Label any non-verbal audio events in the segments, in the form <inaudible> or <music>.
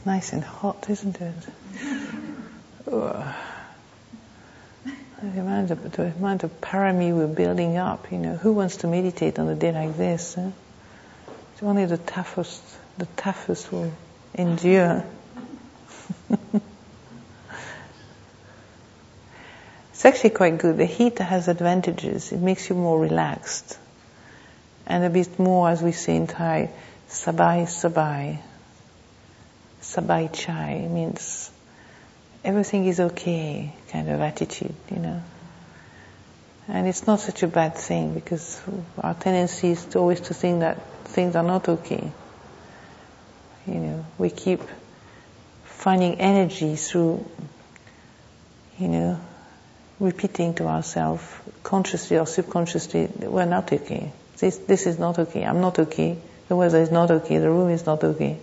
It's nice and hot, isn't it? the amount of, the amount of parami we're building up, you know, who wants to meditate on a day like this? Huh? It's only the toughest, the toughest will endure. <laughs> it's actually quite good. The heat has advantages. It makes you more relaxed. And a bit more, as we say in Thai, sabai sabai. Sabai chai means everything is okay kind of attitude, you know. And it's not such a bad thing because our tendency is to always to think that things are not okay. You know, we keep finding energy through, you know, repeating to ourselves, consciously or subconsciously, we're not okay. This, this is not okay. I'm not okay. The weather is not okay. The room is not okay.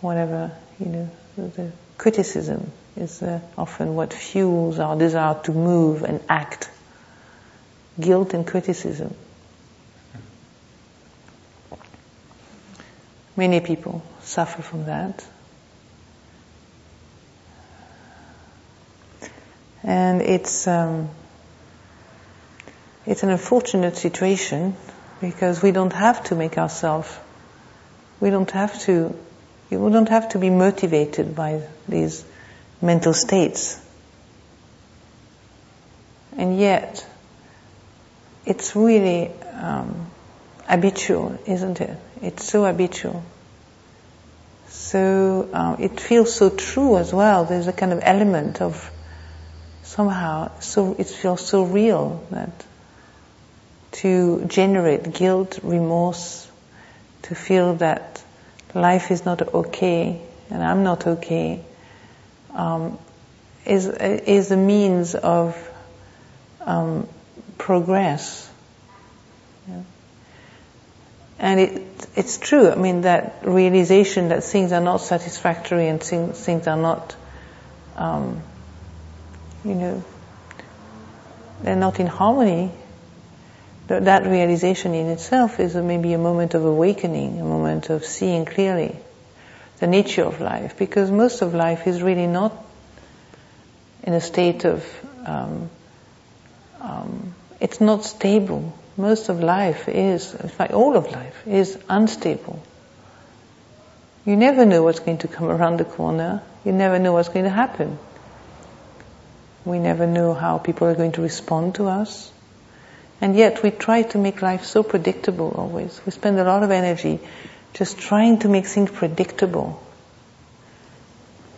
Whatever, you know, the criticism is uh, often what fuels our desire to move and act. Guilt and criticism. Many people suffer from that. And it's, um, it's an unfortunate situation because we don't have to make ourselves, we don't have to, we don't have to be motivated by these mental states. And yet, it's really um, habitual, isn't it? It's so habitual. So uh, it feels so true as well. There's a kind of element of somehow, so it feels so real that to generate guilt, remorse, to feel that life is not okay and I'm not okay, um, is is a means of um, progress. Yeah. And it, it's true. I mean that realization that things are not satisfactory and things, things are not, um, you know, they're not in harmony. That realization in itself is maybe a moment of awakening, a moment of seeing clearly the nature of life, because most of life is really not in a state of, um, um, it's not stable. Most of life is, in fact, all of life is unstable. You never know what's going to come <laughs> around the corner. You never know what's going to happen. We never know how people are going to respond to us. And yet we try to make life so predictable always. We spend a lot of energy just trying to make things predictable.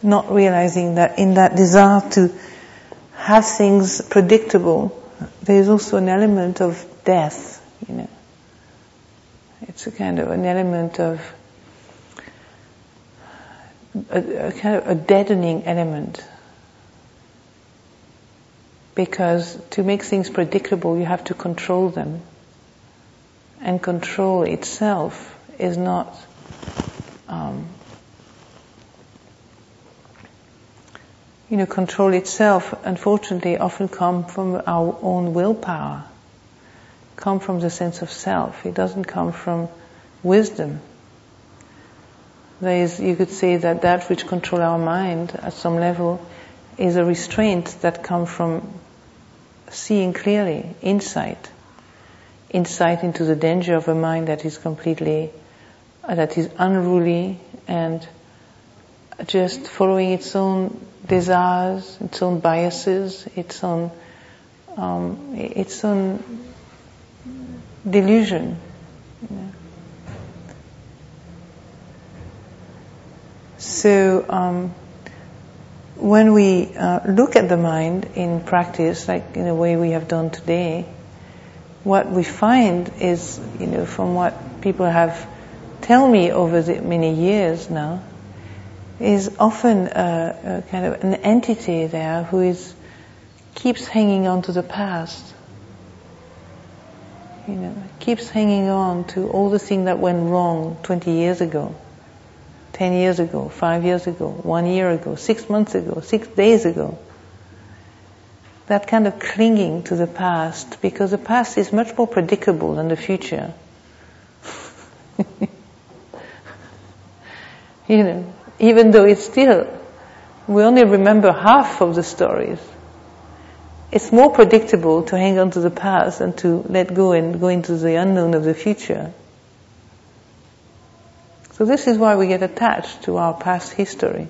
Not realizing that in that desire to have things predictable, there is also an element of death, you know. It's a kind of an element of a, a kind of a deadening element. Because to make things predictable, you have to control them. And control itself is not um, you know, control itself, unfortunately, often come from our own willpower, come from the sense of self. It doesn't come from wisdom. There is, you could say that that which control our mind at some level is a restraint that comes from seeing clearly, insight, insight into the danger of a mind that is completely uh, that is unruly and just following its own desires, its own biases, its own um, its own delusion. So um, when we uh, look at the mind in practice, like in the way we have done today, what we find is, you know, from what people have tell me over the many years now is often a, a kind of an entity there who is keeps hanging on to the past. You know, keeps hanging on to all the things that went wrong 20 years ago, 10 years ago, 5 years ago, 1 year ago, 6 months ago, 6 days ago. That kind of clinging to the past because the past is much more predictable than the future. <laughs> You know, even though it's still, we only remember half of the stories. It's more predictable to hang on to the past and to let go and go into the unknown of the future. So this is why we get attached to our past history.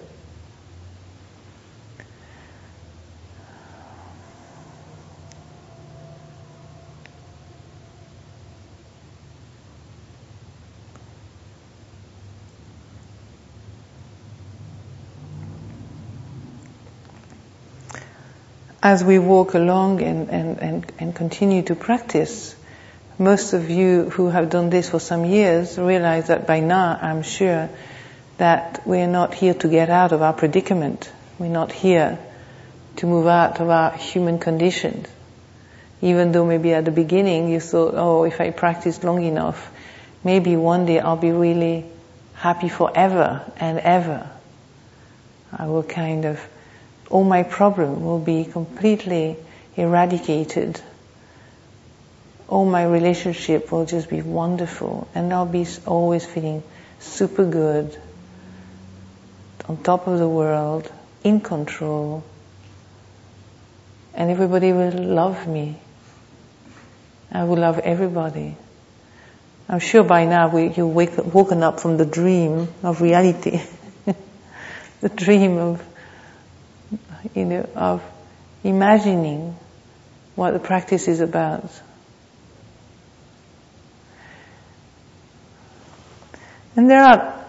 as we walk along and, and, and, and continue to practice, most of you who have done this for some years realize that by now, I'm sure, that we're not here to get out of our predicament. We're not here to move out of our human conditions. Even though maybe at the beginning you thought, oh, if I practice long enough, maybe one day I'll be really happy forever and ever. I will kind of all my problem will be completely eradicated. All my relationship will just be wonderful and I'll be always feeling super good, on top of the world, in control, and everybody will love me. I will love everybody. I'm sure by now we, you've woken up from the dream of reality, <laughs> the dream of you know, of imagining what the practice is about. And there are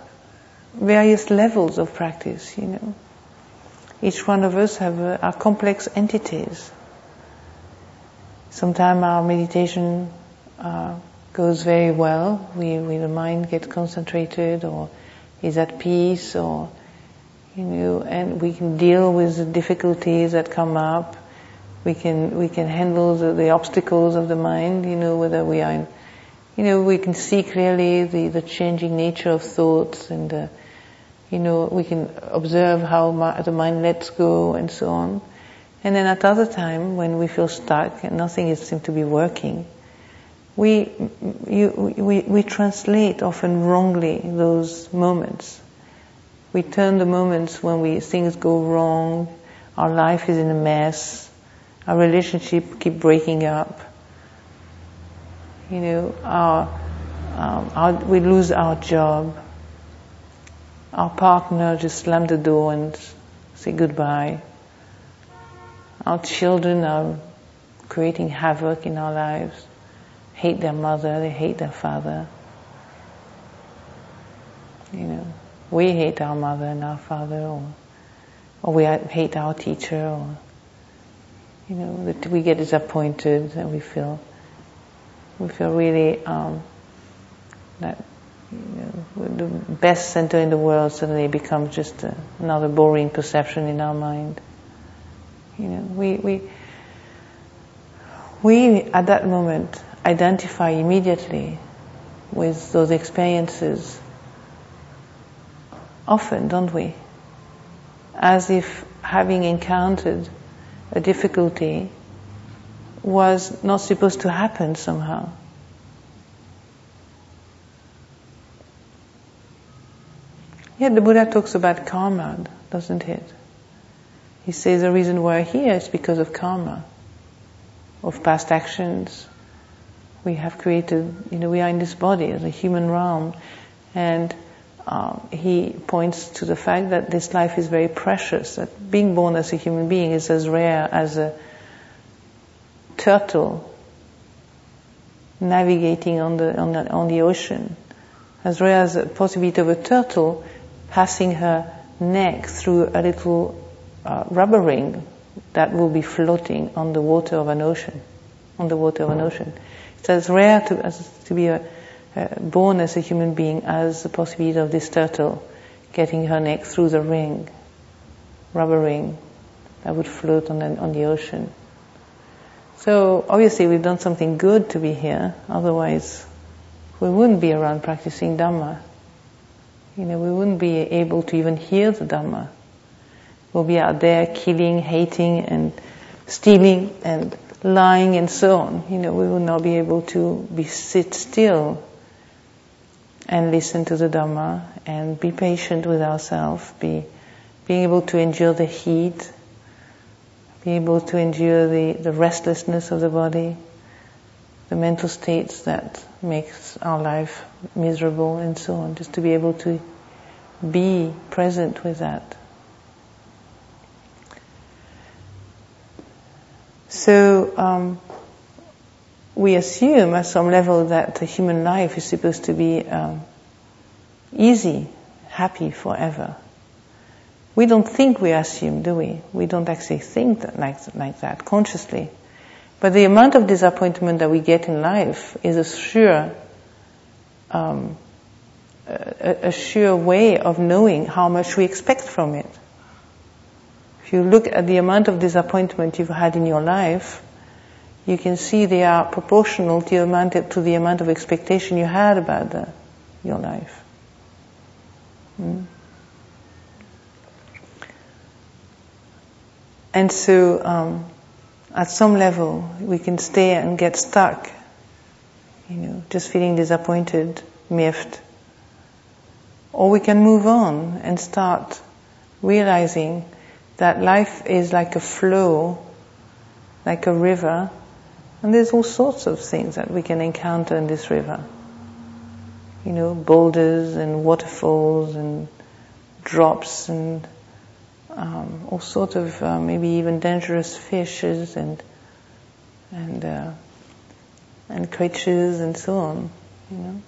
various levels of practice, you know. Each one of us have uh, are complex entities. Sometimes our meditation uh, goes very well. We, we, the mind gets concentrated or is at peace or you know, and we can deal with the difficulties that come up. We can we can handle the, the obstacles of the mind. You know, whether we are, in, you know, we can see clearly the the changing nature of thoughts, and uh, you know, we can observe how ma- the mind lets go and so on. And then at other time, when we feel stuck and nothing seems to be working, we you, we we translate often wrongly those moments we turn the moments when we things go wrong, our life is in a mess, our relationship keep breaking up. You know, our, um, our, we lose our job. Our partner just slam the door and say goodbye. Our children are creating havoc in our lives, hate their mother, they hate their father. You know, we hate our mother and our father, or, or we hate our teacher, or you know, that we get disappointed and we feel we feel really um, that you know, the best center in the world suddenly becomes just a, another boring perception in our mind. You know, we we we at that moment identify immediately with those experiences often, don't we? As if having encountered a difficulty was not supposed to happen somehow. Yet the Buddha talks about karma, doesn't it? He says the reason we're here is because of karma, of past actions. We have created, you know, we are in this body as a human realm, and um, he points to the fact that this life is very precious, that being born as a human being is as rare as a turtle navigating on the, on the, on the ocean, as rare as the possibility of a turtle passing her neck through a little uh, rubber ring that will be floating on the water of an ocean, on the water of an ocean. It's as rare to, as to be a, uh, born as a human being as the possibility of this turtle getting her neck through the ring, rubber ring that would float on on the ocean. So obviously we've done something good to be here, otherwise we wouldn't be around practicing Dhamma. You know, we wouldn't be able to even hear the Dhamma. We'll be out there killing, hating and stealing and lying and so on. You know, we will not be able to be sit still and listen to the Dhamma and be patient with ourselves, be being able to endure the heat, be able to endure the, the restlessness of the body, the mental states that makes our life miserable and so on, just to be able to be present with that. So um, we assume at some level that the human life is supposed to be um, easy, happy forever. We don't think we assume, do we? We don't actually think that like, like that consciously. But the amount of disappointment that we get in life is a sure, um, a, a sure way of knowing how much we expect from it. If you look at the amount of disappointment you've had in your life, you can see they are proportional to the amount, to the amount of expectation you had about the, your life. Mm. And so, um, at some level, we can stay and get stuck, you know, just feeling disappointed, miffed. Or we can move on and start realizing that life is like a flow, like a river, and there's all sorts of things that we can encounter in this river. You know, boulders and waterfalls and drops and um, all sorts of uh, maybe even dangerous fishes and and uh, and creatures and so on. You know.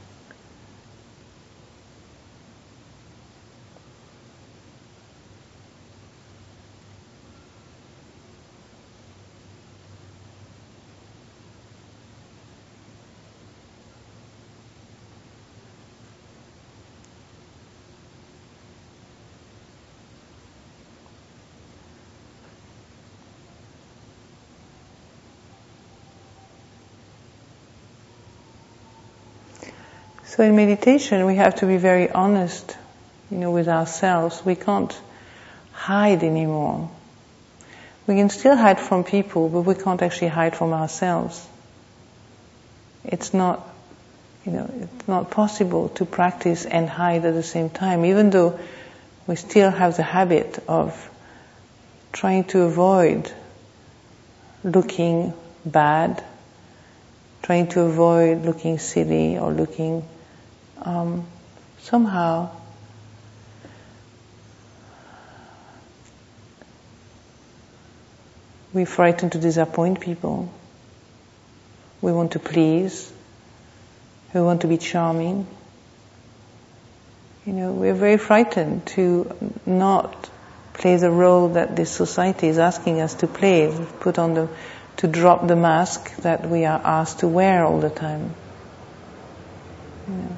So in meditation, we have to be very honest, you know, with ourselves. We can't hide anymore. We can still hide from people, but we can't actually hide from ourselves. It's not, you know, it's not possible to practice and hide at the same time, even though we still have the habit of trying to avoid looking bad, trying to avoid looking silly or looking um, somehow we frighten to disappoint people. We want to please. We want to be charming. You know, we're very frightened to not play the role that this society is asking us to play, put on the, to drop the mask that we are asked to wear all the time. You know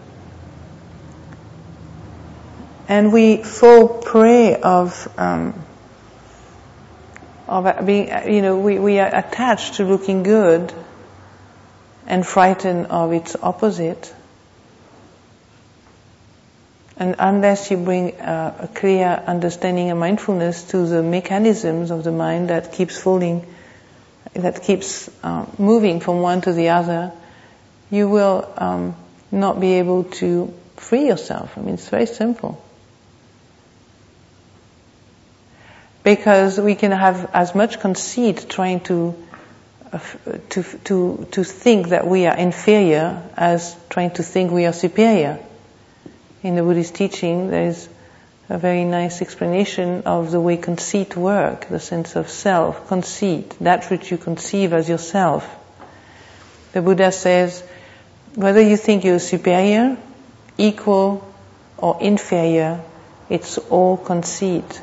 and we fall prey of um, of being, you know, we, we are attached to looking good and frightened of its opposite. And unless you bring a, a clear understanding and mindfulness to the mechanisms of the mind that keeps falling, that keeps uh, moving from one to the other, you will um, not be able to free yourself. I mean, it's very simple. Because we can have as much conceit trying to uh, to to to think that we are inferior as trying to think we are superior. In the Buddhist teaching, there is a very nice explanation of the way conceit work, the sense of self, conceit, that which you conceive as yourself. The Buddha says, whether you think you're superior, equal, or inferior, it's all conceit.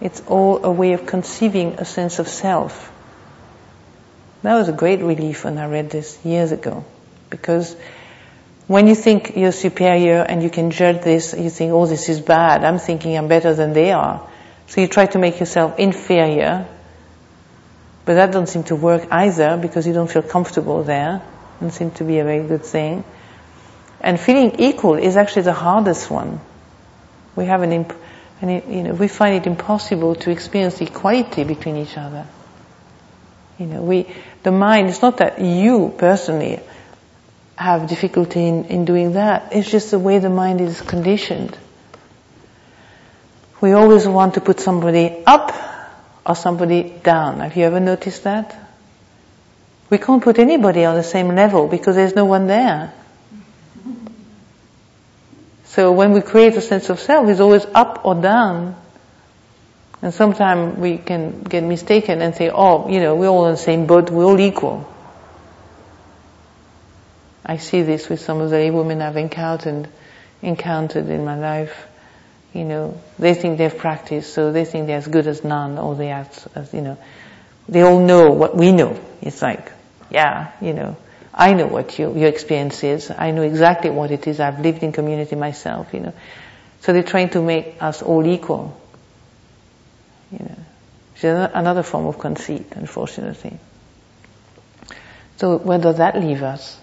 It's all a way of conceiving a sense of self. That was a great relief when I read this years ago. Because when you think you're superior and you can judge this, you think, oh, this is bad. I'm thinking I'm better than they are. So you try to make yourself inferior. But that doesn't seem to work either because you don't feel comfortable there. Doesn't seem to be a very good thing. And feeling equal is actually the hardest one. We have an imp- and it, you know, we find it impossible to experience equality between each other. You know, we, the mind, it's not that you personally have difficulty in, in doing that. It's just the way the mind is conditioned. We always want to put somebody up or somebody down. Have you ever noticed that? We can't put anybody on the same level because there's no one there. So when we create a sense of self, it's always up or down. And sometimes we can get mistaken and say, oh, you know, we're all in the same boat, we're all equal. I see this with some of the women I've encountered, encountered in my life. You know, they think they've practiced, so they think they're as good as none, or they are, as, you know, they all know what we know. It's like, yeah, you know, I know what you, your experience is. I know exactly what it is. I've lived in community myself, you know. So they're trying to make us all equal. You know, which is another form of conceit, unfortunately. So where does that leave us?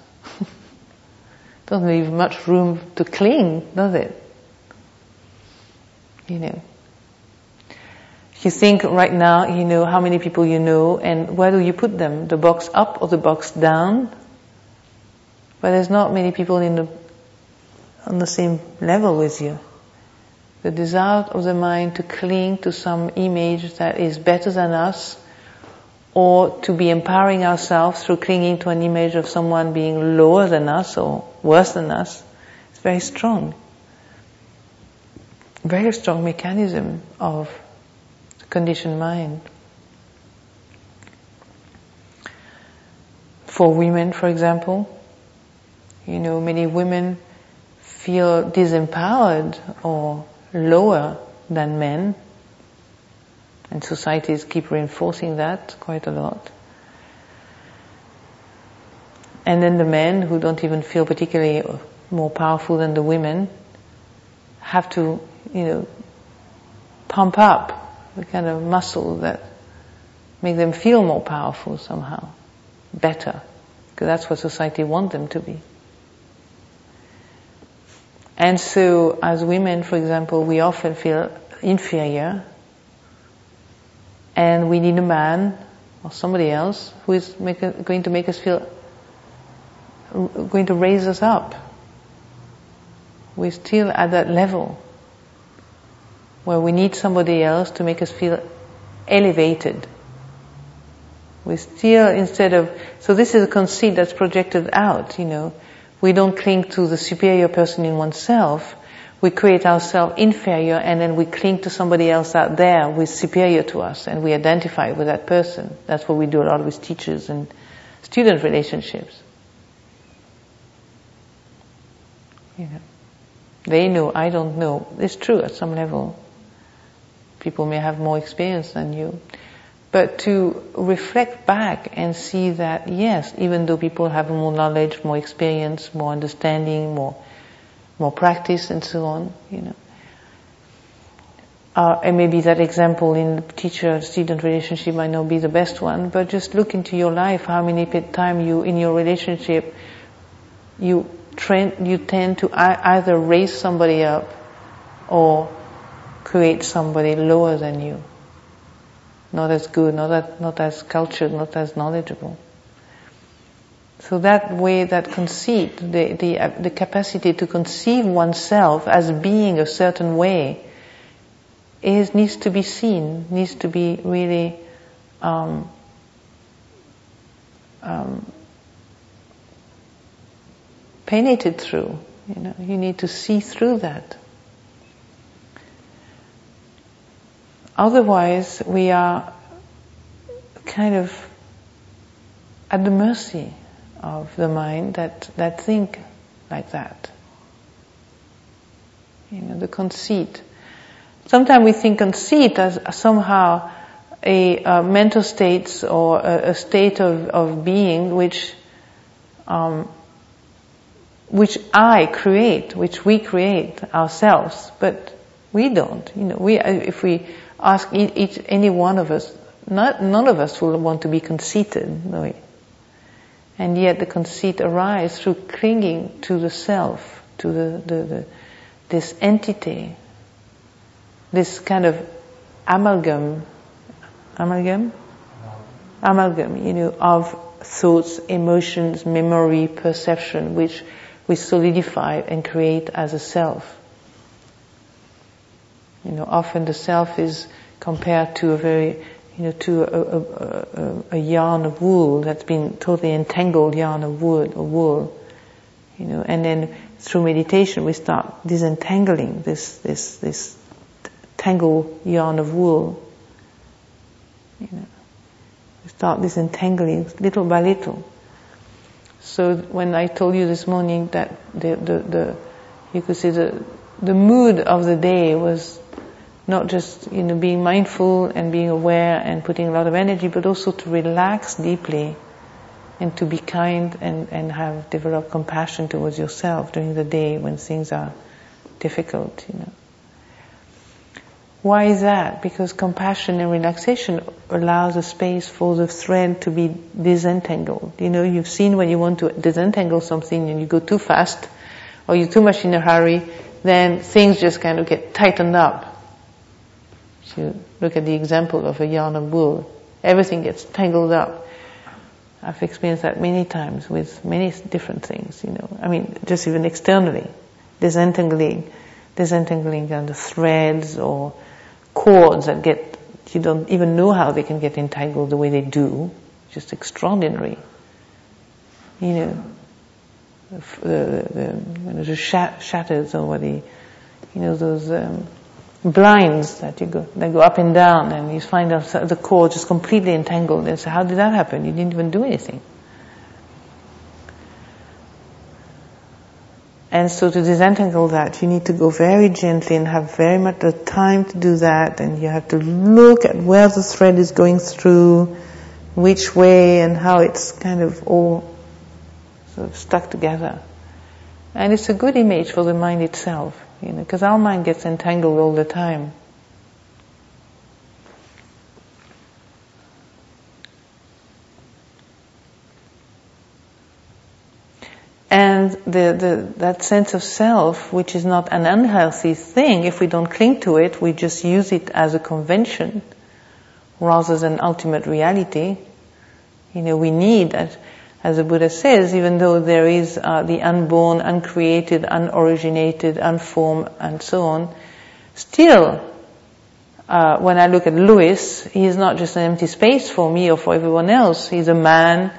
<laughs> Doesn't leave much room to cling, does it? You know. You think right now, you know how many people you know and where do you put them? The box up or the box down? But there's not many people in the, on the same level with you. The desire of the mind to cling to some image that is better than us or to be empowering ourselves through clinging to an image of someone being lower than us or worse than us is very strong. Very strong mechanism of the conditioned mind. For women, for example, you know, many women feel disempowered or lower than men and societies keep reinforcing that quite a lot. And then the men who don't even feel particularly more powerful than the women have to, you know, pump up the kind of muscle that make them feel more powerful somehow, better, because that's what society wants them to be. And so, as women, for example, we often feel inferior and we need a man or somebody else who is a, going to make us feel, going to raise us up. We're still at that level where we need somebody else to make us feel elevated. We still, instead of, so this is a conceit that's projected out, you know. We don't cling to the superior person in oneself, we create ourselves inferior and then we cling to somebody else out there who is superior to us and we identify with that person. That's what we do a lot with teachers and student relationships. You know, they know, I don't know. It's true at some level. People may have more experience than you. But to reflect back and see that yes, even though people have more knowledge, more experience, more understanding, more more practice and so on, you know. Uh, and maybe that example in teacher-student relationship might not be the best one, but just look into your life, how many time you, in your relationship, you train, you tend to either raise somebody up or create somebody lower than you. Not as good, not, that, not as cultured, not as knowledgeable. So that way, that conceit, the, the, uh, the capacity to conceive oneself as being a certain way is, needs to be seen, needs to be really, um, um, penetrated through. You know, you need to see through that. Otherwise, we are kind of at the mercy of the mind that, that think like that. You know, the conceit. Sometimes we think conceit as somehow a, a mental state or a, a, state of, of being which, um, which I create, which we create ourselves, but we don't. You know, we, uh, if we ask each, any one of us, not, none of us will want to be conceited? And yet the conceit arises through clinging to the self, to the, the, the, this entity, this kind of amalgam, amalgam, amalgam, you know, of thoughts, emotions, memory, perception, which we solidify and create as a self. You know, often the self is compared to a very, you know, to a, a, a, a yarn of wool that's been totally entangled yarn of wool, or wool. You know, and then through meditation we start disentangling this, this, this tangle yarn of wool. You know, we start disentangling little by little. So when I told you this morning that the, the, the you could say the, the mood of the day was not just, you know, being mindful and being aware and putting a lot of energy, but also to relax deeply and to be kind and, and have develop compassion towards yourself during the day when things are difficult, you know. Why is that? Because compassion and relaxation allows a space for the thread to be disentangled. You know, you've seen when you want to disentangle something and you go too fast or you're too much in a hurry, then things just kind of get tightened up. If you look at the example of a yarn of wool, everything gets tangled up. I've experienced that many times with many different things, you know. I mean, just even externally, disentangling, disentangling the threads or cords that get, you don't even know how they can get entangled the way they do. Just extraordinary. You know, the, the, the, the shatters over the, you know, those um, blinds that you go, that go up and down and you find the cord just completely entangled. And so how did that happen? You didn't even do anything. And so to disentangle that, you need to go very gently and have very much the time to do that. And you have to look at where the thread is going through, which way, and how it's kind of all sort of stuck together. And it's a good image for the mind itself, you know, because our mind gets entangled all the time. And the, the, that sense of self, which is not an unhealthy thing, if we don't cling to it, we just use it as a convention rather than ultimate reality. You know, we need, as, as the Buddha says, even though there is uh, the unborn, uncreated, unoriginated, unformed, and so on, still, uh, when I look at Louis, he is not just an empty space for me or for everyone else. He's a man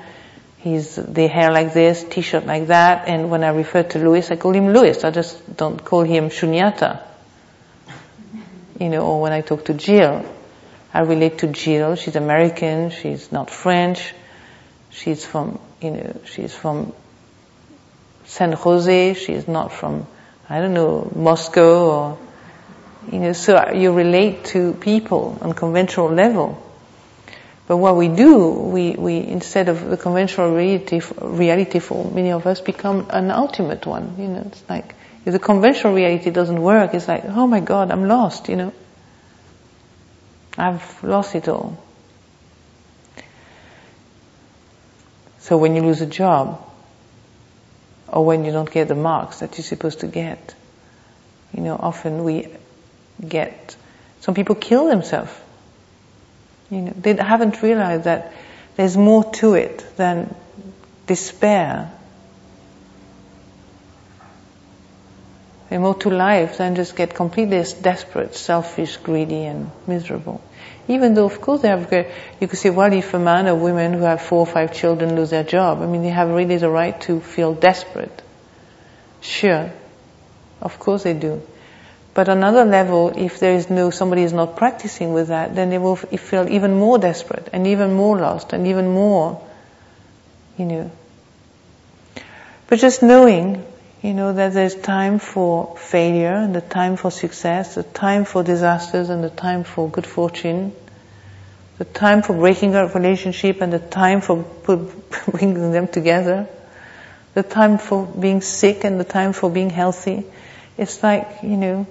He's the hair like this, t-shirt like that, and when I refer to Louis, I call him Louis. I just don't call him Shunyata. You know, or when I talk to Jill, I relate to Jill. She's American. She's not French. She's from, you know, she's from San Jose. She's not from, I don't know, Moscow or, you know, so you relate to people on conventional level. But what we do, we, we instead of the conventional reality, reality for many of us, become an ultimate one. You know, it's like if the conventional reality doesn't work, it's like, oh my God, I'm lost. You know, I've lost it all. So when you lose a job, or when you don't get the marks that you're supposed to get, you know, often we get, some people kill themselves you know, they haven't realized that there's more to it than despair. There's more to life than just get completely desperate, selfish, greedy, and miserable. Even though, of course, they have. You could say, well, if a man or women who have four or five children lose their job, I mean, they have really the right to feel desperate. Sure, of course they do. But another level, if there is no, somebody is not practicing with that, then they will feel even more desperate and even more lost and even more, you know. But just knowing, you know, that there's time for failure and the time for success, the time for disasters and the time for good fortune, the time for breaking up relationship and the time for <laughs> bringing them together, the time for being sick and the time for being healthy. It's like, you know,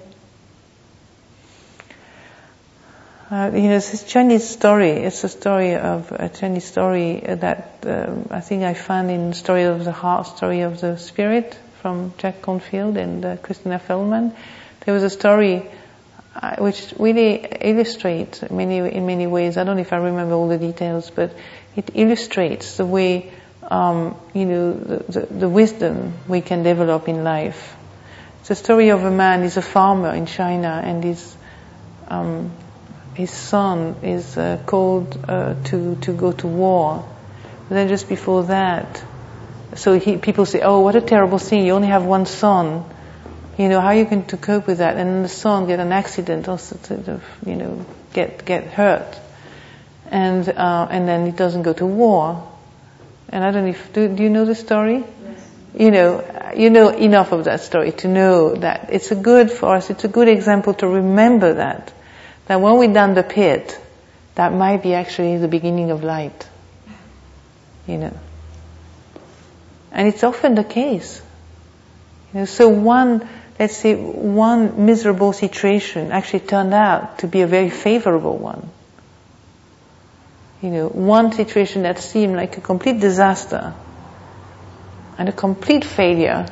Uh, you know, this Chinese story, it's a story of, a Chinese story that um, I think I found in Story of the Heart, Story of the Spirit from Jack Kornfield and uh, Christina Feldman. There was a story uh, which really illustrates many in many ways. I don't know if I remember all the details, but it illustrates the way um, you know the, the, the, wisdom we can develop in life. A story of a man. He's a farmer in China, and his um, his son is uh, called uh, to to go to war. But then just before that, so he, people say, "Oh, what a terrible thing! You only have one son." You know, how are you going to cope with that? And the son get an accident or sort of, you know, get, get hurt. And, uh, and then he doesn't go to war. And I don't know if, do, do you know the story? Yes. You know, you know enough of that story to know that it's a good for us, it's a good example to remember that. That when we're down the pit, that might be actually the beginning of light. You know. And it's often the case. You know, so one let's say, one miserable situation actually turned out to be a very favorable one. You know, one situation that seemed like a complete disaster and a complete failure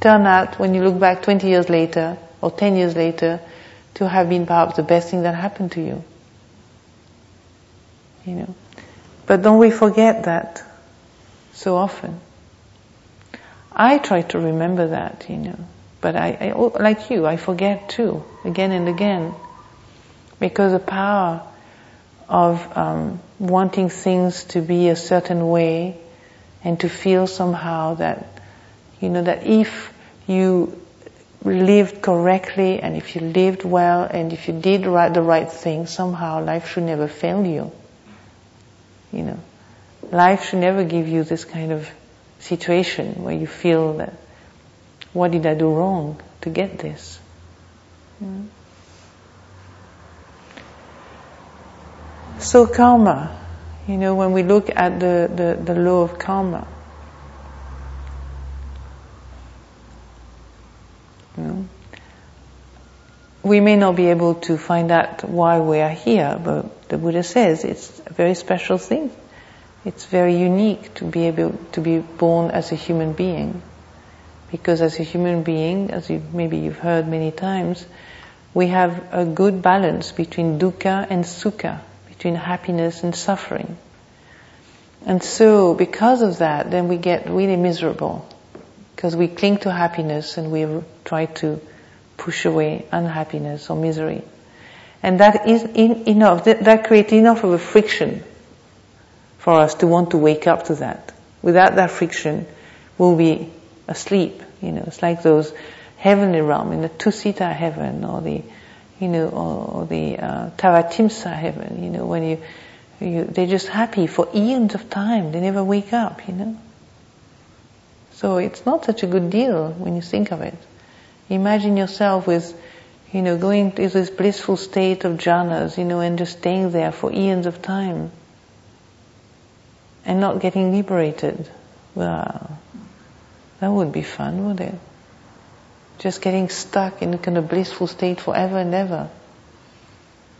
turned out, when you look back 20 years later or 10 years later, to have been perhaps the best thing that happened to you. You know. But don't we forget that so often? I try to remember that, you know. But I, I, oh, like you, I forget too, again and again. Because the power of um, wanting things to be a certain way and to feel somehow that, you know, that if you lived correctly and if you lived well and if you did right, the right thing, somehow life should never fail you. You know, life should never give you this kind of situation where you feel that what did I do wrong to get this? Mm. So karma, you know, when we look at the, the, the law of karma, we may not be able to find out why we are here, but the Buddha says it's a very special thing. It's very unique to be able to be born as a human being. Because as a human being, as you, maybe you've heard many times, we have a good balance between dukkha and sukha, between happiness and suffering. And so, because of that, then we get really miserable. Because we cling to happiness and we try to push away unhappiness or misery. And that is in, enough, that, that creates enough of a friction for us to want to wake up to that. Without that friction, we'll be asleep. You know, it's like those heavenly realm in the Tusita heaven or the, you know, or, the uh, heaven. You know, when you, you, they're just happy for eons of time. They never wake up. You know. So it's not such a good deal when you think of it. Imagine yourself with, you know, going to this blissful state of jhanas, you know, and just staying there for eons of time. And not getting liberated. Well, that would be fun, would it? Just getting stuck in a kind of blissful state forever and ever.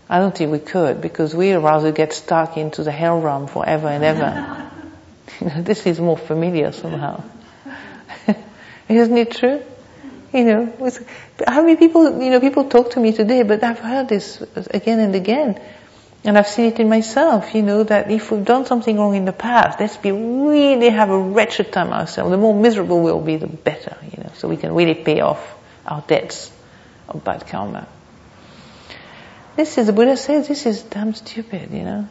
I don't think we could because we'd rather get stuck into the hell realm forever and ever. <laughs> <laughs> this is more familiar somehow. <laughs> Isn't it true? You know, with, how many people, you know, people talk to me today, but I've heard this again and again. And I've seen it in myself, you know, that if we've done something wrong in the past, let's be really have a wretched time ourselves. The more miserable we'll be, the better, you know, so we can really pay off our debts of bad karma. This is, the Buddha says, this is damn stupid, you know.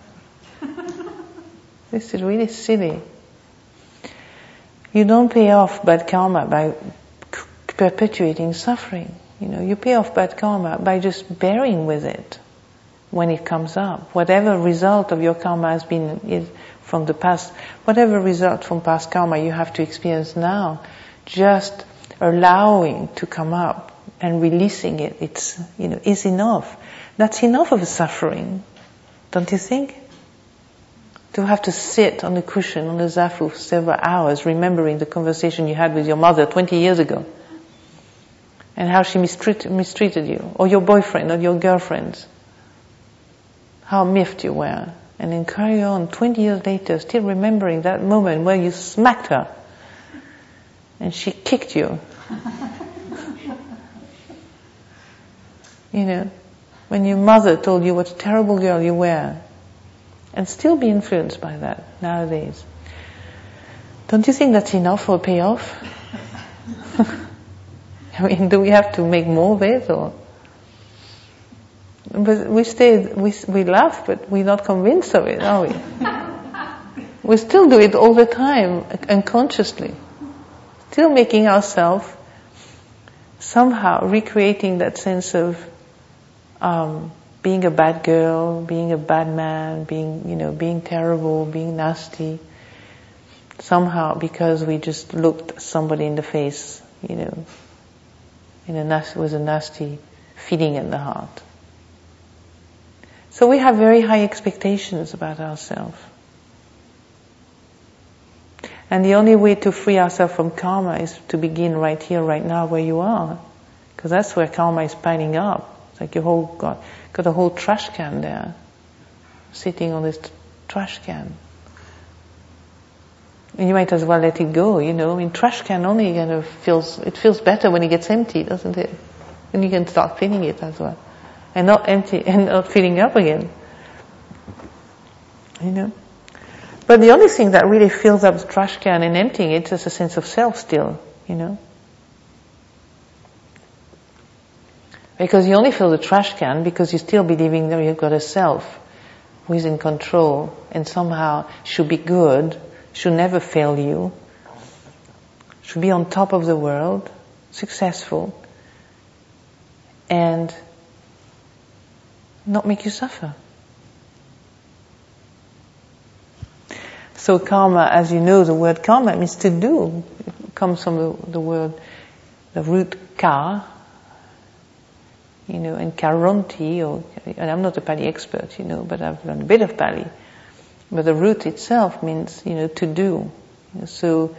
this is really silly. You don't pay off bad karma by perpetuating suffering. You know, you pay off bad karma by just bearing with it when it comes up. Whatever result of your karma has been is from the past, whatever result from past karma you have to experience now, just allowing to come up and releasing it, it's, you know, is enough. That's enough of suffering, don't you think? To have to sit on the cushion on the zafu for several hours remembering the conversation you had with your mother 20 years ago and how she mistreat, mistreated you, or your boyfriend, or your girlfriends how miffed you were, and then carry on 20 years later, still remembering that moment where you smacked her and she kicked you. <laughs> you know, when your mother told you what a terrible girl you were, and still be influenced by that nowadays. Don't you think that's enough for a payoff? <laughs> I mean, do we have to make more of it or? But we stay, we, we laugh, but we're not convinced of it, are we? <laughs> we still do it all the time, unconsciously. Still making ourselves somehow recreating that sense of um, being a bad girl, being a bad man, being, you know, being terrible, being nasty. Somehow, because we just looked somebody in the face, you know, in a nasty, with a nasty feeling in the heart. So we have very high expectations about ourselves. And the only way to free ourselves from karma is to begin right here, right now, where you are. Because that's where karma is piling up. It's like you whole got, got a whole trash can there, sitting on this t- trash can. And you might as well let it go, you know. I mean, trash can only kind of feels, it feels better when it gets empty, doesn't it? And you can start cleaning it as well and not empty <laughs> and not filling up again. You know? But the only thing that really fills up the trash can and emptying it is a sense of self still, you know? Because you only fill the trash can because you're still believing that you've got a self who is in control and somehow should be good, should never fail you, should be on top of the world, successful, and not make you suffer. So karma, as you know, the word karma means to do. It comes from the, the word, the root ka, you know, and karonti, or, and I'm not a Pali expert, you know, but I've learned a bit of Pali. But the root itself means, you know, to do. So,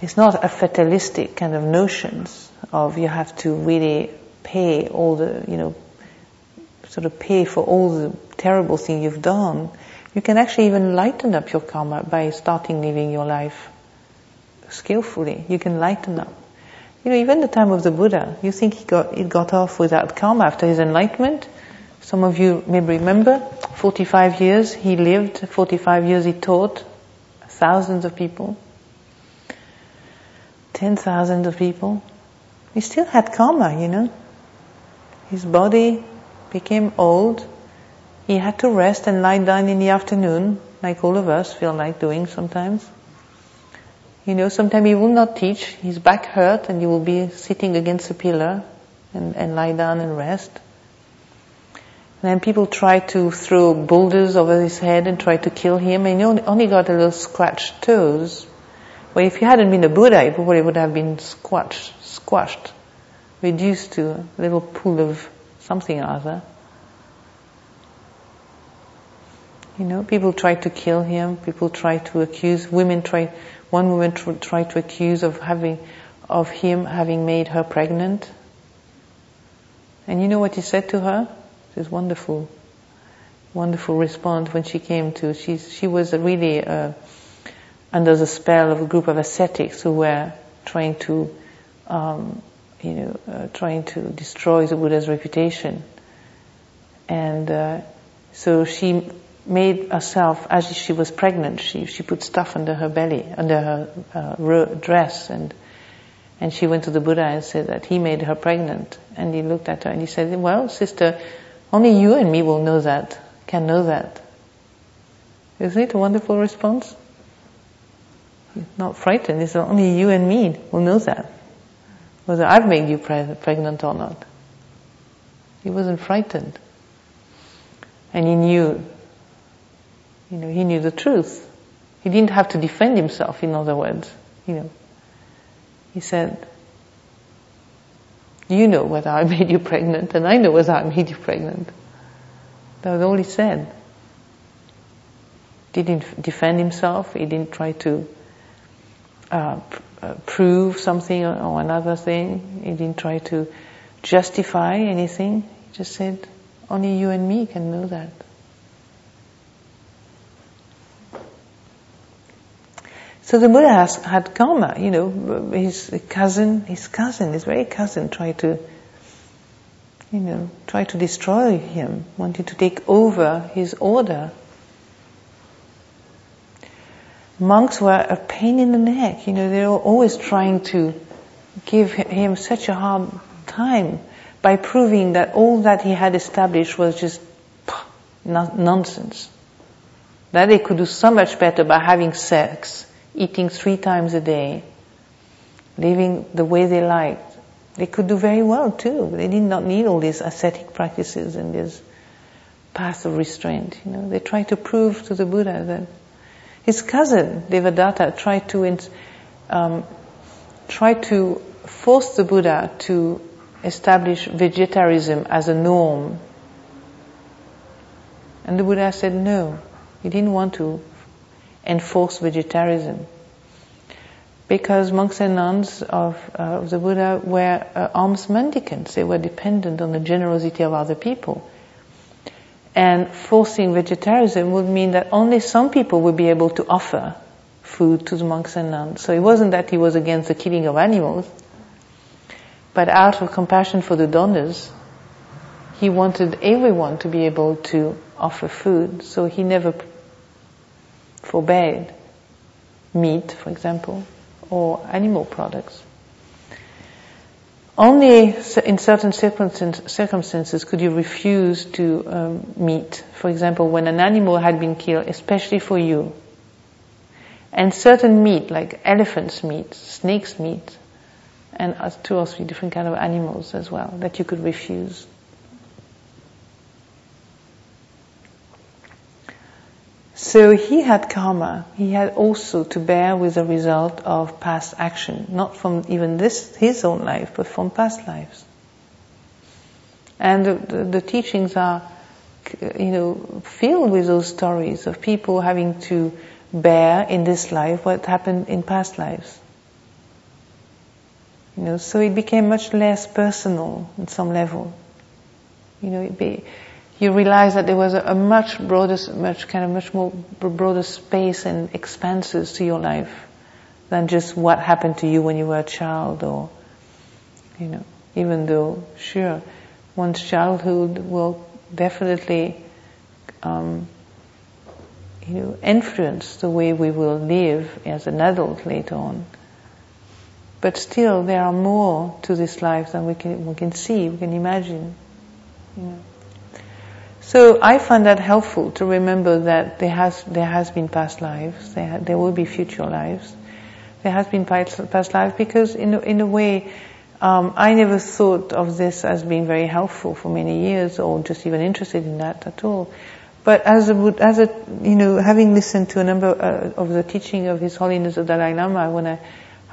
it's not a fatalistic kind of notions of you have to really pay all the, you know, sort of pay for all the terrible thing you've done, you can actually even lighten up your karma by starting living your life skillfully. You can lighten up. You know, even the time of the Buddha, you think he got, he got off without karma after his enlightenment? Some of you may remember, 45 years he lived, 45 years he taught, thousands of people, 10,000 of people. He still had karma, you know. His body became old, he had to rest and lie down in the afternoon, like all of us feel like doing sometimes. You know, sometimes he will not teach, his back hurt and he will be sitting against a pillar and, and lie down and rest. And then people try to throw boulders over his head and try to kill him and he only, got a little scratched toes. Well, if he hadn't been a Buddha, he probably would have been squashed, squashed, reduced to a little pool of something or other. You know, people tried to kill him. People tried to accuse. Women tried. One woman tr- tried to accuse of having, of him having made her pregnant. And you know what he said to her? This wonderful, wonderful response when she came to. She she was really uh, under the spell of a group of ascetics who were trying to um, you know, uh, trying to destroy the Buddha's reputation. And uh, so she made herself, as she was pregnant, she, she put stuff under her belly, under her uh, dress, and and she went to the Buddha and said that he made her pregnant. And he looked at her and he said, "Well, sister, only you and me will know that, can know that." Isn't it a wonderful response? Not frightened. He said, "Only you and me will know that." Whether I've made you pregnant or not. He wasn't frightened. And he knew, you know, he knew the truth. He didn't have to defend himself, in other words, you know. He said, you know whether I <laughs> made you pregnant and I know whether I made you pregnant. That was all he said. He didn't defend himself, he didn't try to uh, uh, prove something or another thing. He didn't try to justify anything. He just said, only you and me can know that. So the Buddha has, had karma, you know, his cousin, his cousin, his very cousin tried to you know, tried to destroy him, wanted to take over his order. Monks were a pain in the neck, you know, they were always trying to give him such a hard time by proving that all that he had established was just nonsense. That they could do so much better by having sex, eating three times a day, living the way they liked. They could do very well too. They did not need all these ascetic practices and this path of restraint. You know, they tried to prove to the Buddha that his cousin Devadatta tried to um, to force the Buddha to establish vegetarianism as a norm. And the Buddha said no. He didn't want to enforce vegetarianism because monks and nuns of, uh, of the Buddha were uh, alms mendicants. They were dependent on the generosity of other people. And forcing vegetarianism would mean that only some people would be able to offer food to the monks and nuns. So it wasn't that he was against the killing of animals, but out of compassion for the donors, he wanted everyone to be able to offer food. So he never forbade meat, for example or animal products. Only in certain circumstances could you refuse to um. For example, when an animal had been killed, especially for you. And certain meat, like elephant's meat, snake's meat, and two or three different kind of animals as well, that you could refuse. So he had karma. He had also to bear with the result of past action, not from even this his own life, but from past lives. And the, the, the teachings are, you know, filled with those stories of people having to bear in this life what happened in past lives. You know, so it became much less personal on some level. You know, it be, you realize that there was a, a, much broader, much kind of much more broader space and expanses to your life than just what happened to you when you were a child or, you know, even though, sure, one's childhood will definitely, um, you know, influence the way we will live as an adult later on. But still, there are more to this life than we can, we can see, we can imagine, you know. So I find that helpful to remember that there has there has been past lives, there there will be future lives, there has been past, past lives because in a, in a way um, I never thought of this as being very helpful for many years or just even interested in that at all. But as a, as a, you know, having listened to a number uh, of the teaching of His Holiness the Dalai Lama when I,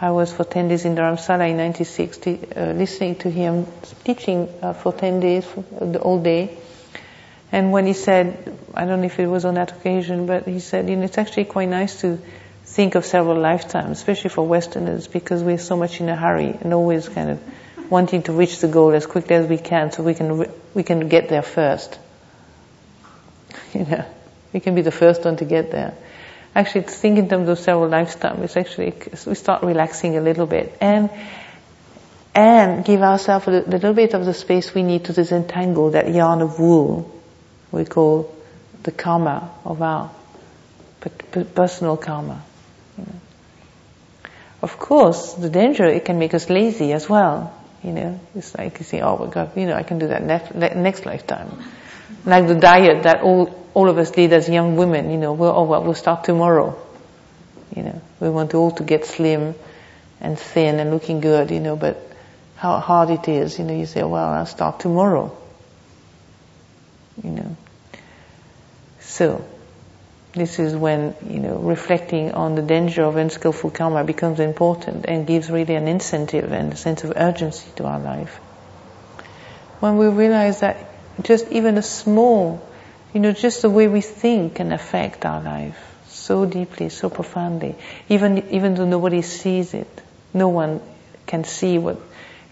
I was for 10 days in Dharamsala in 1960, uh, listening to him teaching uh, for 10 days, for, the whole day, and when he said, I don't know if it was on that occasion, but he said, you know, it's actually quite nice to think of several lifetimes, especially for Westerners, because we're so much in a hurry and always kind of wanting to reach the goal as quickly as we can, so we can we can get there first. <laughs> You know, we can be the first one to get there. Actually, to think in terms of several lifetimes, it's actually we start relaxing a little bit and and give ourselves a little bit of the space we need to disentangle that yarn of wool we call the karma of our personal karma. You know. Of course, the danger it can make us lazy as well. You know, it's like you say, oh my God, you know, I can do that next, lifetime. Like the diet that all all of us did as young women. You know, we'll, oh well, we'll start tomorrow. You know, we want all to get slim and thin and looking good. You know, but how hard it is. You know, you say, oh, well, I'll start tomorrow. You know. So, this is when, you know, reflecting on the danger of unskillful karma becomes important and gives really an incentive and a sense of urgency to our life. When we realize that just even a small, you know, just the way we think can affect our life so deeply, so profoundly, even, even though nobody sees it. No one can see what,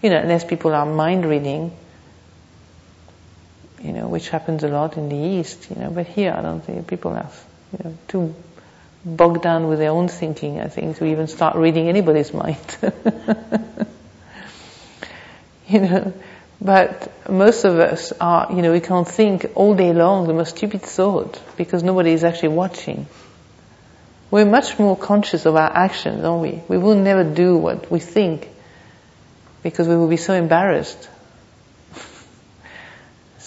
you know, unless people are mind reading, you know, which happens a lot in the East, you know, but here I don't think people are, you know, too bogged down with their own thinking, I think, to even start reading anybody's <laughs> mind. you know, But most of us are, you know, we can't think all day long the most stupid thought because nobody is actually watching. We're much more conscious of our actions, aren't we? We will never do what we think because we will be so embarrassed.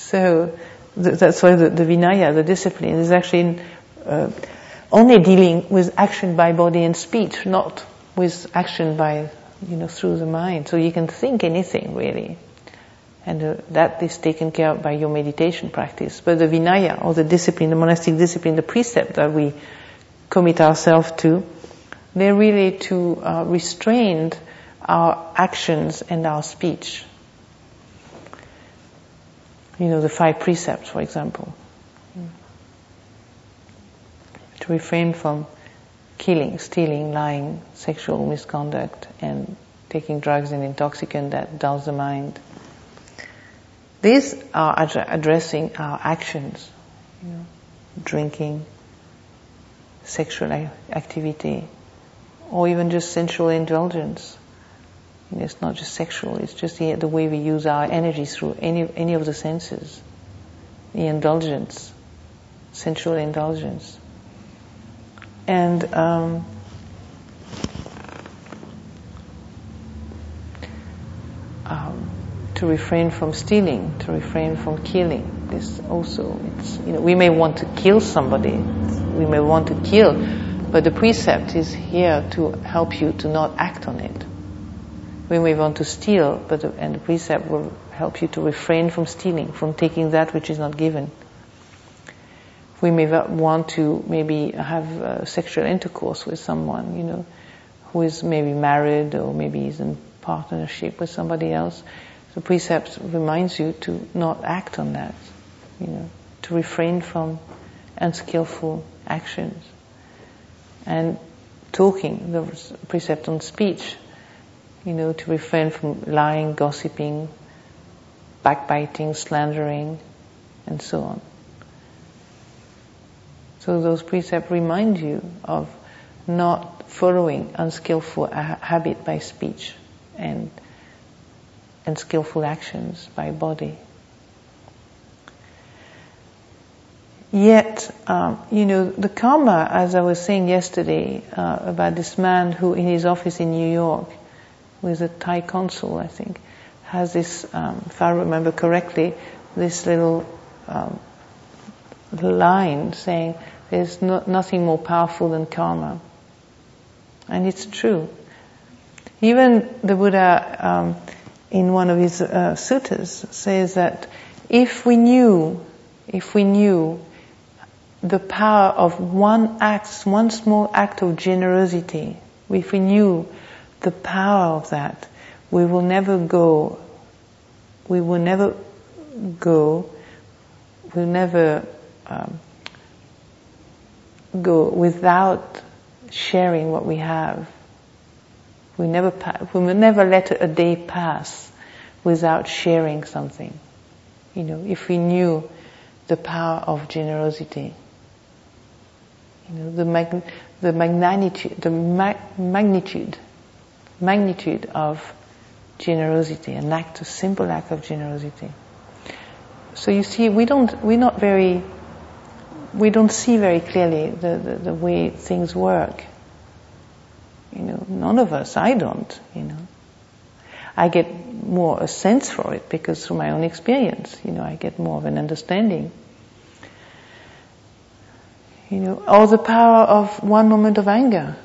So th- that's why the, the, Vinaya, the discipline, is actually uh, only dealing with action by body and speech, not with action by, you know, through the mind. So you can think anything really. And uh, that is taken care of by your meditation practice. But the Vinaya, or the discipline, the monastic discipline, the precept that we commit ourselves to, they're really to uh, restrain our actions and our speech. You know, the five precepts, for example. Mm. To refrain from killing, stealing, lying, sexual misconduct, and taking drugs and intoxicant that dulls the mind. These are ad- addressing our actions, you know, drinking, sexual activity, or even just sensual indulgence. It's not just sexual, it's just the, the, way we use our energy through any, any of the senses. The indulgence, sensual indulgence. And um, um, to refrain from stealing, to refrain from killing. This also, it's, you know, we may want to kill somebody, we may want to kill, but the precept is here to help you to not act on it. We may want to steal, but the, and the precept will help you to refrain from stealing, from taking that which is not given. We may want to maybe have uh, sexual intercourse with someone, you know, who is maybe married or maybe is in partnership with somebody else. The precept reminds you to not act on that, you know, to refrain from unskillful actions. And talking, the precept on speech, you know, to refrain from lying, gossiping, backbiting, slandering, and so on. So those precepts remind you of not following unskillful habit by speech and and skillful actions by body. Yet, um, you know, the karma, as I was saying yesterday uh, about this man who, in his office in New York, who is a Thai consul, I think, has this, um, if I remember correctly, this little um, line saying, "There's no, nothing more powerful than karma," and it's true. Even the Buddha um, in one of his uh, suttas says that if we knew, if we knew the power of one act, one small act of generosity, if we knew the power of that, we will never go, we will never go, we'll never um, go without sharing what we have. We never, we will never let a day pass without sharing something. You know, if we knew the power of generosity. You know, the, mag- the magnitude, the ma- magnitude, magnitude of generosity, an act, a simple act of generosity. So you see, we don't, we're not very, we don't see very clearly the, the, the way things work. You know, none of us, I don't, you know. I get more a sense for it because through my own experience, you know, I get more of an understanding. You know, or the power of one moment of anger.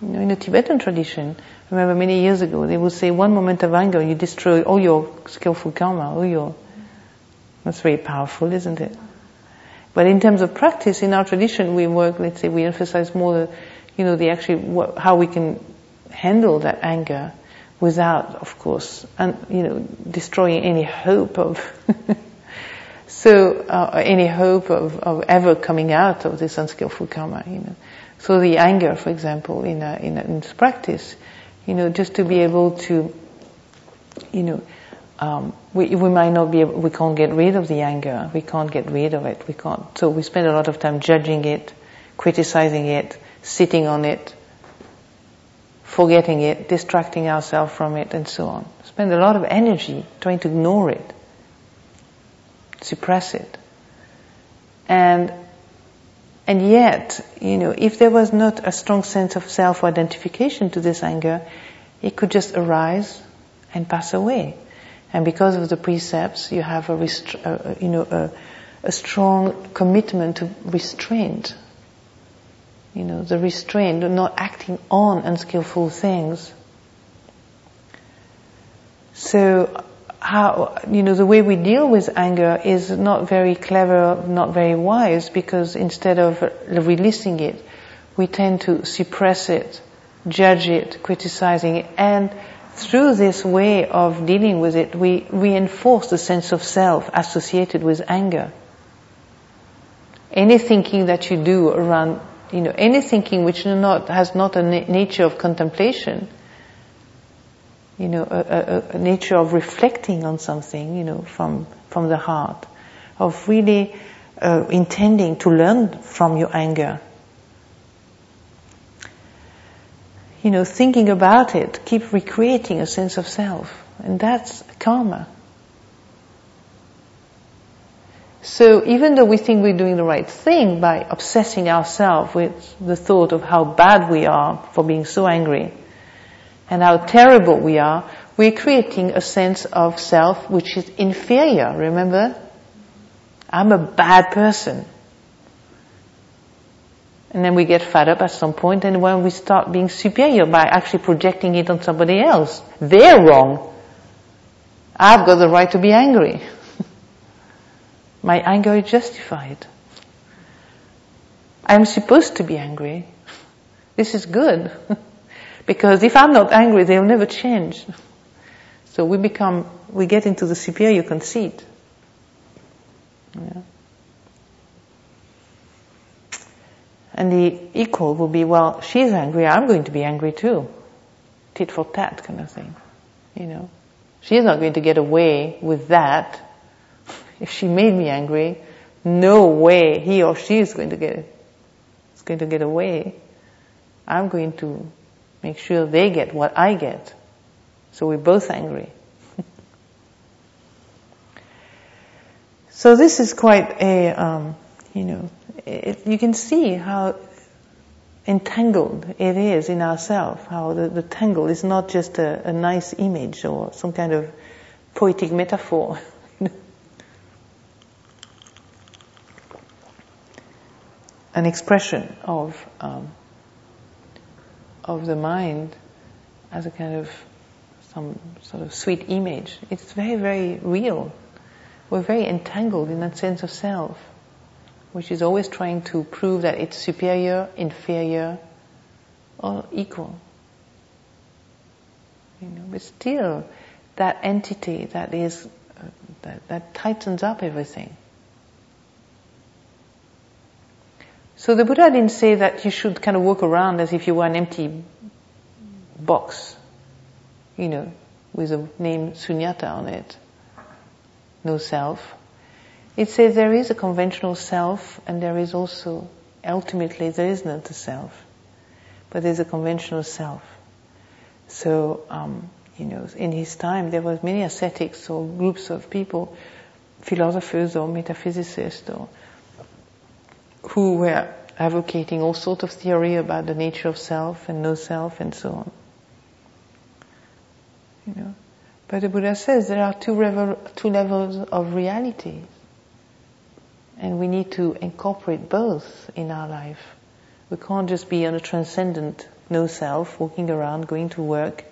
You know, in the Tibetan tradition, remember many years ago, they would say one moment of anger, you destroy all your skillful karma, all your, that's very powerful, isn't it? But in terms of practice, in our tradition, we work, let's say, we emphasize more the, you know, the actually, how we can handle that anger without, of course, and you know, destroying any hope of <laughs> so uh, any hope of, of ever coming out of this unskillful karma. You know, so the anger, for example, in a, in, a, in practice, you know, just to be able to, you know, um, we, we might not be able, we can't get rid of the anger, we can't get rid of it, we can't. So we spend a lot of time judging it, criticizing it, sitting on it, forgetting it, distracting ourselves from it, and so on. Spend a lot of energy trying to ignore it, suppress it. And, and yet, you know, if there was not a strong sense of self-identification to this anger, it could just arise and pass away. And because of the precepts, you have a, uh, you know, a, a strong commitment to restraint you know, the restraint, of not acting on unskillful things. So, how, you know, the way we deal with anger is not very clever, not very wise, because instead of releasing it, we tend to suppress it, judge it, criticizing it, and through this way of dealing with it, we reinforce the sense of self associated with anger. Any thinking that you do around you know, any thinking which not, has not a na- nature of contemplation, you know, a, a, a, nature of reflecting on something, you know, from, from the heart, of really uh, intending to learn from your anger. You know, thinking about it, keep recreating a sense of self, and that's karma. So even though we think we're doing the right thing by obsessing ourselves with the thought of how bad we are for being so angry and how terrible we are, we're creating a sense of self which is inferior, remember? I'm a bad person. And then we get fed up at some point and when we start being superior by actually projecting it on somebody else. They're wrong. I've got the right to be angry. <laughs> My anger is justified. I'm supposed to be angry. This is good. <laughs> because if I'm not angry, they'll never change. So we become, we get into the superior conceit. Yeah. And the equal will be, well, she's angry, I'm going to be angry too. Tit for tat kind of thing. You know. She's not going to get away with that if she made me angry, no way he or she is going to get is going to get away. I'm going to make sure they get what I get. So we're both angry. <laughs> so this is quite a, um, you know, it, you can see how entangled it is in ourselves, how the, the tangle is not just a, a nice image or some kind of poetic metaphor. <laughs> an expression of um, of the mind as a kind of some sort of sweet image. It's very, very real. We're very entangled in that sense of self, which is always trying to prove that it's superior, inferior, or equal. You know, but still, that entity that is uh, that, that tightens up everything. So the Buddha didn't say that you should kind of walk around as if you were an empty box, you know, with a name sunyata on it. No self. It says there is a conventional self and there is also, ultimately there is not a self, but there's a conventional self. So, um, you know, in his time there were many ascetics or groups of people, philosophers or metaphysicists or who were advocating all sorts of theory about the nature of self and no self and so on. You know, but the Buddha says there are two, revel- two levels of reality, and we need to incorporate both in our life. We can't just be on a transcendent no self, walking around, going to work,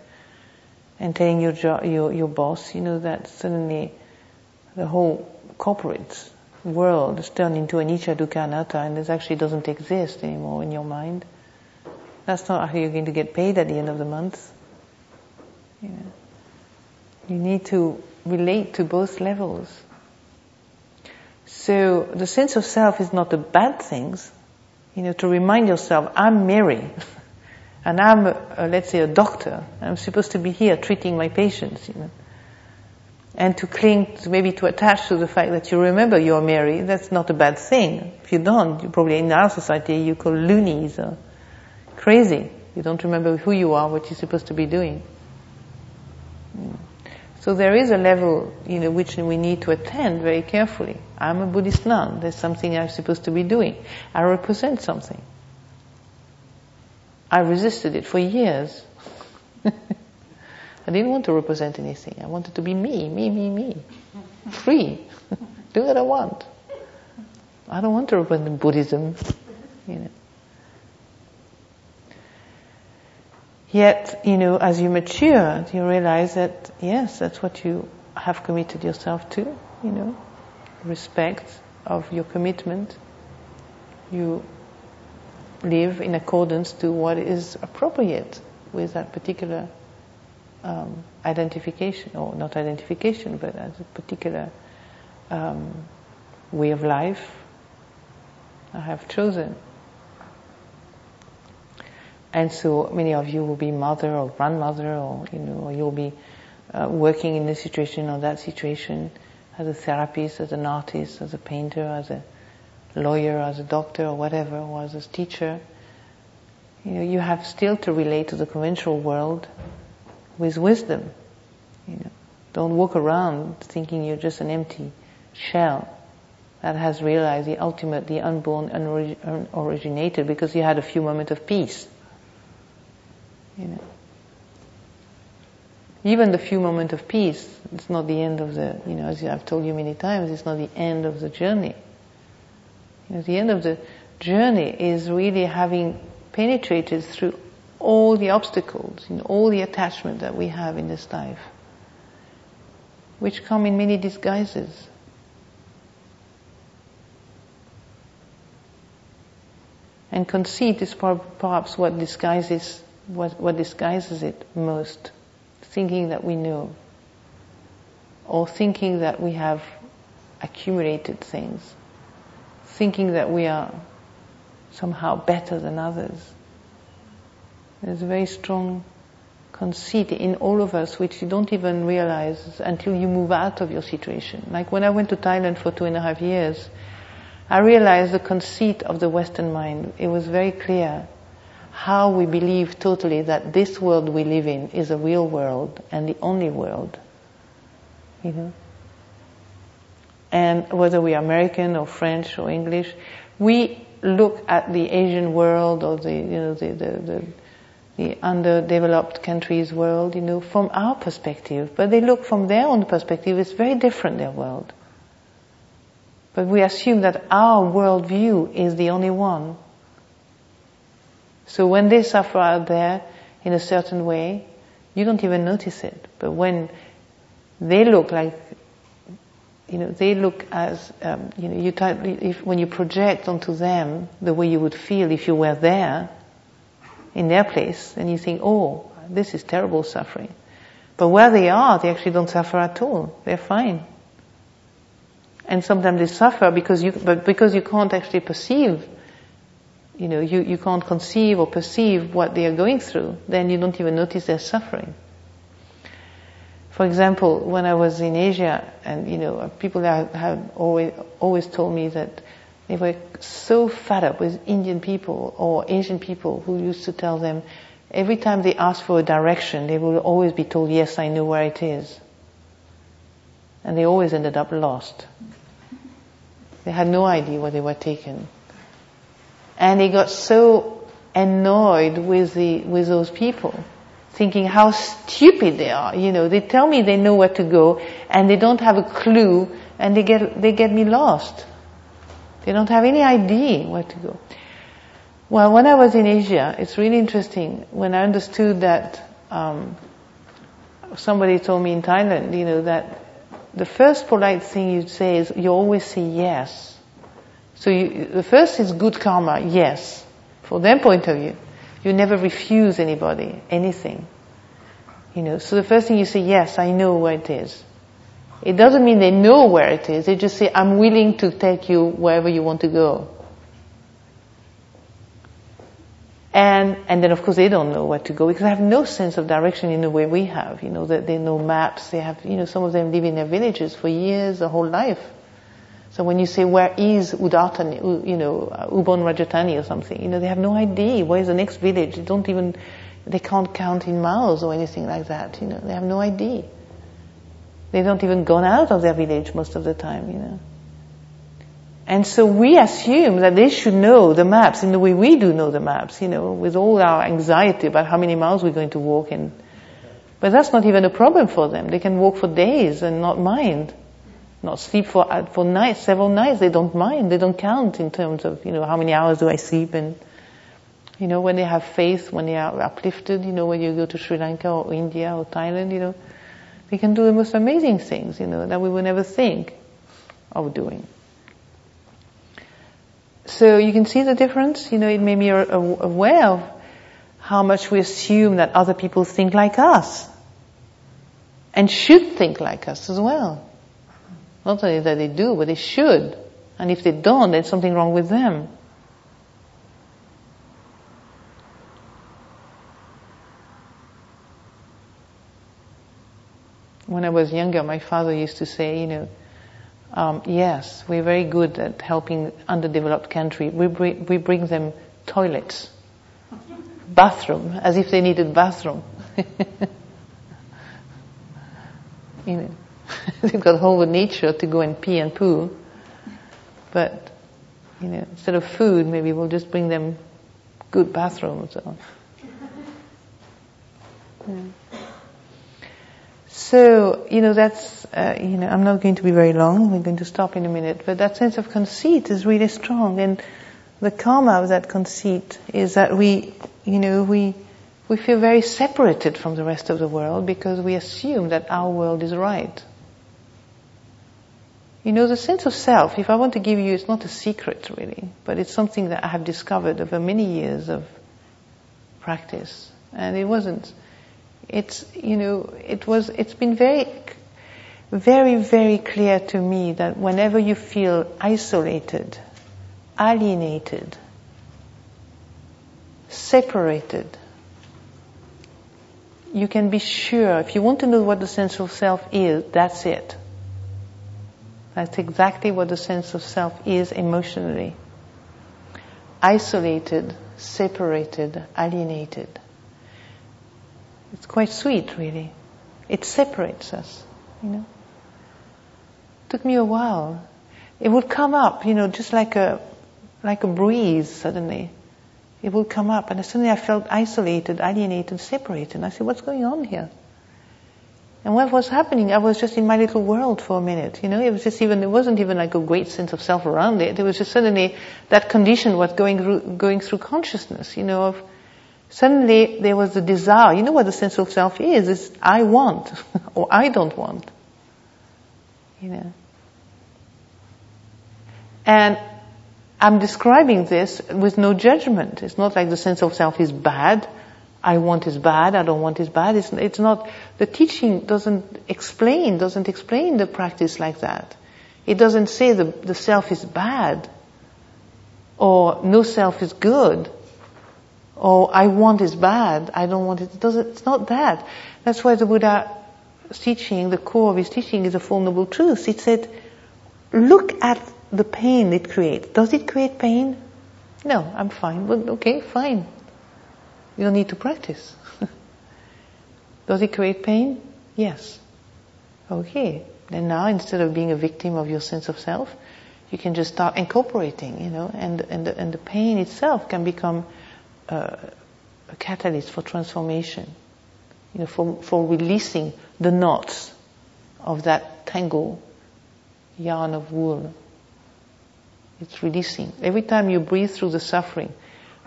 and telling your jo- your, your boss, you know, that suddenly the whole corporate world is turned into anicca dukkha anatta and this actually doesn't exist anymore in your mind. That's not how you're going to get paid at the end of the month. You, know. you need to relate to both levels. So the sense of self is not the bad things. You know, to remind yourself, I'm Mary. <laughs> and I'm, a, let's say, a doctor. I'm supposed to be here treating my patients, you know and to cling, to maybe to attach to the fact that you remember you're Mary, that's not a bad thing. If you don't, you probably in our society you call loonies or crazy. You don't remember who you are, what you're supposed to be doing. Mm. So there is a level, you know, which we need to attend very carefully. I'm a Buddhist nun. There's something I'm supposed to be doing. I represent something. I resisted it for years. <laughs> I didn't want to represent anything. I wanted to be me, me, me, me. Free. <laughs> Do what I want. I don't want to represent Buddhism, you know. Yet, you know, as you mature, you realize that, yes, that's what you have committed yourself to, you know, respect of your commitment. You live in accordance to what is appropriate with that particular um, identification, or not identification, but as a particular um, way of life I have chosen. And so many of you will be mother or grandmother or, you know, or you'll be uh, working in this situation or that situation as a therapist, as an artist, as a painter, as a lawyer, as a doctor or whatever, or as a teacher. You know, you have still to relate to the conventional world with wisdom. You know, don't walk around thinking you're just an empty shell that has realized the ultimate, the unborn, unoriginated, because you had a few moments of peace. You know. Even the few moments of peace, it's not the end of the, you know, as I've told you many times, it's not the end of the journey. You know, the end of the journey is really having penetrated through all the obstacles and all the attachment that we have in this life, which come in many disguises. And conceit is perhaps what disguises what, what disguises it most, thinking that we know, or thinking that we have accumulated things, thinking that we are somehow better than others. There's a very strong conceit in all of us which you don't even realize until you move out of your situation. Like when I went to Thailand for two and a half years, I realized the conceit of the Western mind. It was very clear how we believe totally that this world we live in is a real world and the only world. You know? And whether we are American or French or English, we look at the Asian world or the, you know, the, the, the, the underdeveloped countries world, you know, from our perspective. But they look from their own perspective, it's very different, their world. But we assume that our worldview is the only one. So when they suffer out there in a certain way, you don't even notice it. But when they look like, you know, they look as, um, you know, you type, if, when you project onto them the way you would feel if you were there, in their place, and you think, oh, this is terrible suffering. But where they are, they actually don't suffer at all. They're fine. And sometimes they suffer because you, but because you can't actually perceive you know, you, you can't conceive or perceive what they are going through, then you don't even notice their suffering. For example, when I was in Asia, and you know, people have, have always always told me that they were so fed up with Indian people or Asian people who used to tell them every time they asked for a direction, they would always be told, "Yes, I know where it is," and they always ended up lost. They had no idea where they were taken. And he got so annoyed with the, with those people, thinking how stupid they are. You know, they tell me they know where to go and they don't have a clue and they get, they get me lost. They don't have any idea where to go. Well, when I was in Asia, it's really interesting when I understood that, um, somebody told me in Thailand, you know, that the first polite thing you say is you always say yes. So you, the first is good karma, yes. For their point of view, you never refuse anybody, anything. You know, so the first thing you say, yes, I know where it is. It doesn't mean they know where it is. They just say, I'm willing to take you wherever you want to go. And, and then of course they don't know where to go because they have no sense of direction in the way we have. You know, that they know maps. They have, you know, some of them live in their villages for years, their whole life. So when you say, where is Udatani, you know, uh, Ubon Rajatani or something, you know, they have no idea. Where is the next village? They don't even, they can't count in miles or anything like that, you know. They have no idea. They don't even go out of their village most of the time, you know. And so we assume that they should know the maps in the way we do know the maps, you know, with all our anxiety about how many miles we're going to walk and, but that's not even a problem for them. They can walk for days and not mind not sleep for uh, for nights, several nights. They don't mind. They don't count in terms of you know how many hours do I sleep and you know when they have faith, when they are uplifted. You know when you go to Sri Lanka or India or Thailand, you know they can do the most amazing things. You know that we would never think of doing. So you can see the difference. You know it made me aware of how much we assume that other people think like us and should think like us as well. Not only that they do, but they should. And if they don't, there's something wrong with them. When I was younger, my father used to say, you know, um, yes, we're very good at helping underdeveloped country. We bring, we bring them toilets, bathroom, as if they needed bathroom. <laughs> you know. <laughs> They've got whole nature to go and pee and poo. But, you know, instead of food, maybe we'll just bring them good bathrooms. Or, <laughs> yeah. So, you know, that's, uh, you know, I'm not going to be very long. We're going to stop in a minute. But that sense of conceit is really strong. And the karma of that conceit is that we, you know, we, we feel very separated from the rest of the world because we assume that our world is right. You know, the sense of self, if I want to give you, it's not a secret really, but it's something that I have discovered over many years of practice. And it wasn't, it's, you know, it was, it's been very, very, very clear to me that whenever you feel isolated, alienated, separated, you can be sure, if you want to know what the sense of self is, that's it. That's exactly what the sense of self is emotionally. Isolated, separated, alienated. It's quite sweet, really. It separates us, you know. Took me a while. It would come up, you know, just like a, like a breeze suddenly. It would come up and suddenly I felt isolated, alienated, separated. And I said, what's going on here? And what was happening, I was just in my little world for a minute, you know, it was just even, it wasn't even like a great sense of self around it. It was just suddenly that condition was going through, going through consciousness, you know, of, suddenly there was a desire. You know what the sense of self is? It's I want, <laughs> or I don't want. You know. And I'm describing this with no judgment. It's not like the sense of self is bad I want is bad, I don't want is bad. It's, it's not, the teaching doesn't explain, doesn't explain the practice like that. It doesn't say the, the self is bad, or no self is good, or I want is bad, I don't want it. it doesn't, it's not that. That's why the Buddha teaching, the core of his teaching is a Noble Truths. It said, look at the pain it creates. Does it create pain? No, I'm fine. Well, okay, fine. You don't need to practice. <laughs> Does it create pain? Yes. Okay. Then now instead of being a victim of your sense of self, you can just start incorporating, you know, and, and, and the pain itself can become uh, a catalyst for transformation, you know, for, for releasing the knots of that tangle yarn of wool. It's releasing. Every time you breathe through the suffering,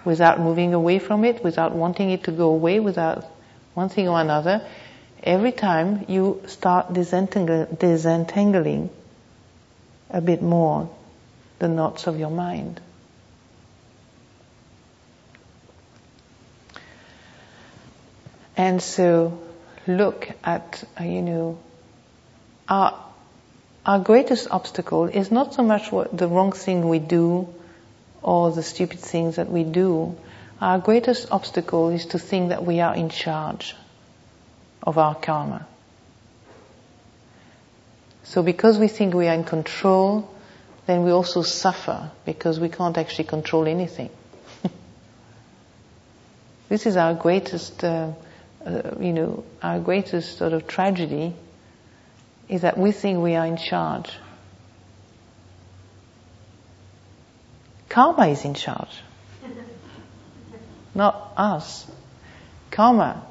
without moving away from it, without wanting it to go away, without one thing or another, every time you start disentangling a bit more the knots of your mind. And so look at, uh, you know, our, our greatest obstacle is not so much what the wrong thing we do or the stupid things that we do, our greatest obstacle is to think that we are in charge of our karma. So because we think we are in control, then we also suffer because we can't actually control anything. <laughs> this is our greatest, uh, uh, you know, our greatest sort of tragedy is that we think we are in charge. Karma is in charge. Not us. Karma,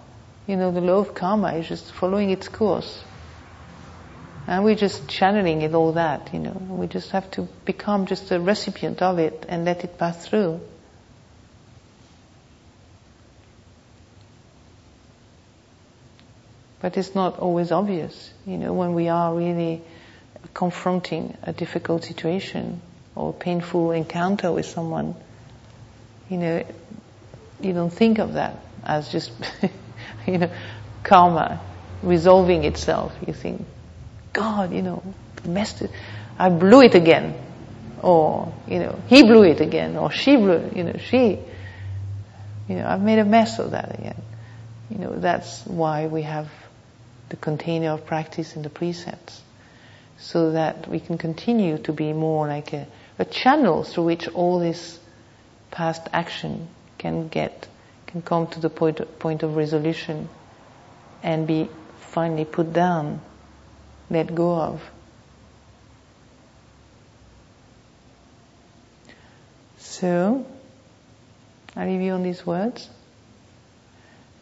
you know, the law of karma is just following its course. And we're just channeling it all that, you know. We just have to become just a recipient of it and let it pass through. But it's not always obvious, you know, when we are really confronting a difficult situation or a painful encounter with someone, you know, you don't think of that as just, <laughs> you know, karma resolving itself. You think, God, you know, messed it. I blew it again. Or, you know, he blew it again. Or she blew, you know, she, you know, I've made a mess of that again. You know, that's why we have the container of practice and the precepts. So that we can continue to be more like a, a channel through which all this past action can get, can come to the point, point of resolution and be finally put down let go of. So, I leave you on these words.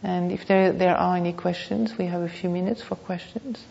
And if there, there are any questions, we have a few minutes for questions.